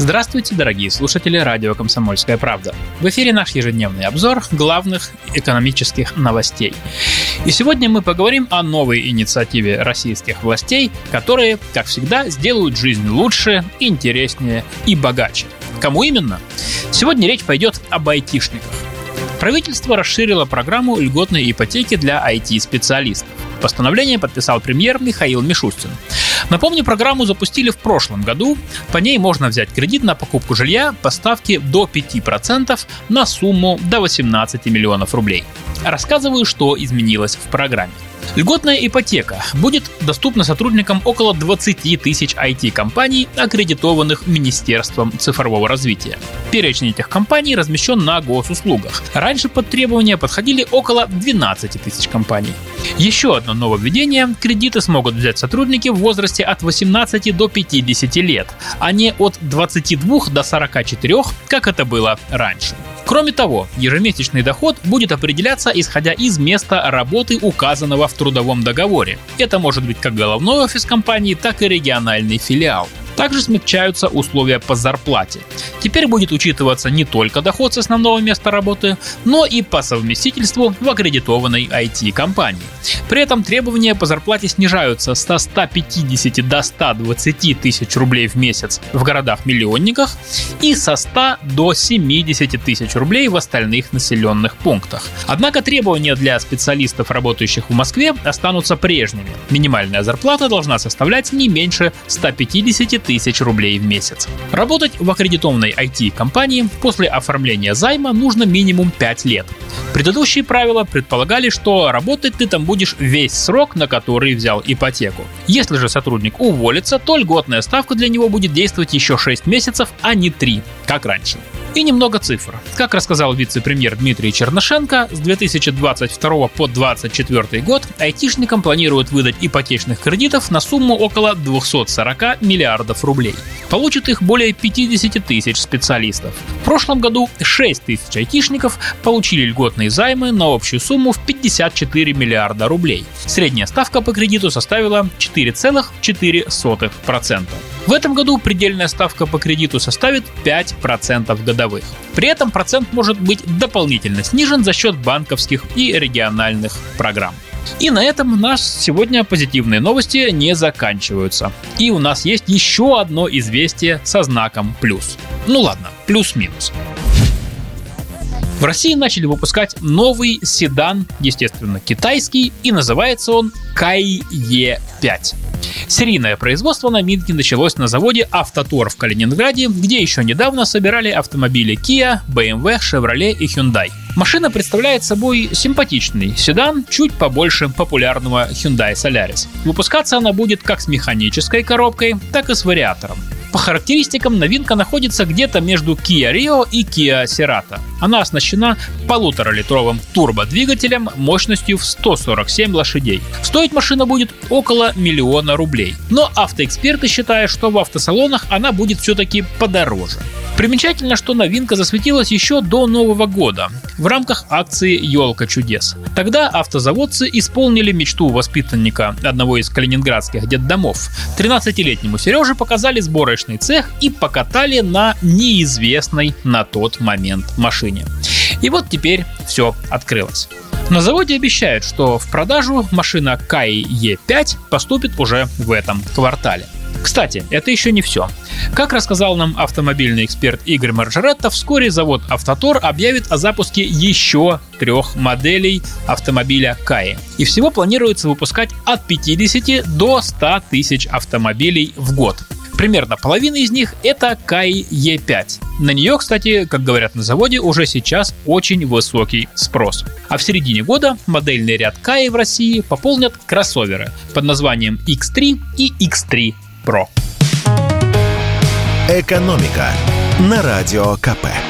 Здравствуйте, дорогие слушатели радио «Комсомольская правда». В эфире наш ежедневный обзор главных экономических новостей. И сегодня мы поговорим о новой инициативе российских властей, которые, как всегда, сделают жизнь лучше, интереснее и богаче. Кому именно? Сегодня речь пойдет об айтишниках. Правительство расширило программу льготной ипотеки для IT-специалистов. Постановление подписал премьер Михаил Мишустин. Напомню, программу запустили в прошлом году. По ней можно взять кредит на покупку жилья по ставке до 5% на сумму до 18 миллионов рублей. Рассказываю, что изменилось в программе. Льготная ипотека будет доступна сотрудникам около 20 тысяч IT-компаний, аккредитованных Министерством цифрового развития. Перечень этих компаний размещен на госуслугах. Раньше под требования подходили около 12 тысяч компаний. Еще одно нововведение – кредиты смогут взять сотрудники в возрасте от 18 до 50 лет, а не от 22 до 44, как это было раньше. Кроме того, ежемесячный доход будет определяться исходя из места работы, указанного в трудовом договоре. Это может быть как головной офис компании, так и региональный филиал. Также смягчаются условия по зарплате. Теперь будет учитываться не только доход с основного места работы, но и по совместительству в аккредитованной IT-компании. При этом требования по зарплате снижаются с 150 до 120 тысяч рублей в месяц в городах-миллионниках и со 100 до 70 тысяч рублей в остальных населенных пунктах. Однако требования для специалистов, работающих в Москве, останутся прежними. Минимальная зарплата должна составлять не меньше 150 тысяч рублей в месяц. Работать в аккредитованной IT-компании после оформления займа нужно минимум 5 лет. Предыдущие правила предполагали, что работать ты там будешь весь срок, на который взял ипотеку. Если же сотрудник уволится, то льготная ставка для него будет действовать еще 6 месяцев, а не 3, как раньше. И немного цифр. Как рассказал вице-премьер Дмитрий Чернышенко, с 2022 по 2024 год айтишникам планируют выдать ипотечных кредитов на сумму около 240 миллиардов рублей. Получат их более 50 тысяч специалистов. В прошлом году 6 тысяч айтишников получили льготные займы на общую сумму в 54 миллиарда рублей. Средняя ставка по кредиту составила 4,4%. В этом году предельная ставка по кредиту составит 5% годовых. При этом процент может быть дополнительно снижен за счет банковских и региональных программ. И на этом наши сегодня позитивные новости не заканчиваются. И у нас есть еще одно известие со знаком плюс. Ну ладно, плюс-минус. В России начали выпускать новый седан, естественно, китайский, и называется он Кайе-5. Серийное производство новинки началось на заводе «Автотор» в Калининграде, где еще недавно собирали автомобили Kia, BMW, Chevrolet и Hyundai. Машина представляет собой симпатичный седан, чуть побольше популярного Hyundai Solaris. Выпускаться она будет как с механической коробкой, так и с вариатором. По характеристикам новинка находится где-то между Kia Rio и Kia Cerato. Она оснащена полуторалитровым турбодвигателем мощностью в 147 лошадей. Стоить машина будет около миллиона рублей. Но автоэксперты считают, что в автосалонах она будет все-таки подороже. Примечательно, что новинка засветилась еще до Нового года в рамках акции «Елка чудес». Тогда автозаводцы исполнили мечту воспитанника одного из калининградских детдомов. 13-летнему Сереже показали сборочный цех и покатали на неизвестной на тот момент машине. И вот теперь все открылось. На заводе обещают, что в продажу машина Кай Е5 поступит уже в этом квартале. Кстати, это еще не все. Как рассказал нам автомобильный эксперт Игорь Маржаретто, вскоре завод «Автотор» объявит о запуске еще трех моделей автомобиля Каи. И всего планируется выпускать от 50 до 100 тысяч автомобилей в год. Примерно половина из них это Кай Е5. На нее, кстати, как говорят на заводе, уже сейчас очень высокий спрос. А в середине года модельный ряд Каи в России пополнят кроссоверы под названием X3 и X3 Pro. Экономика на радио КП.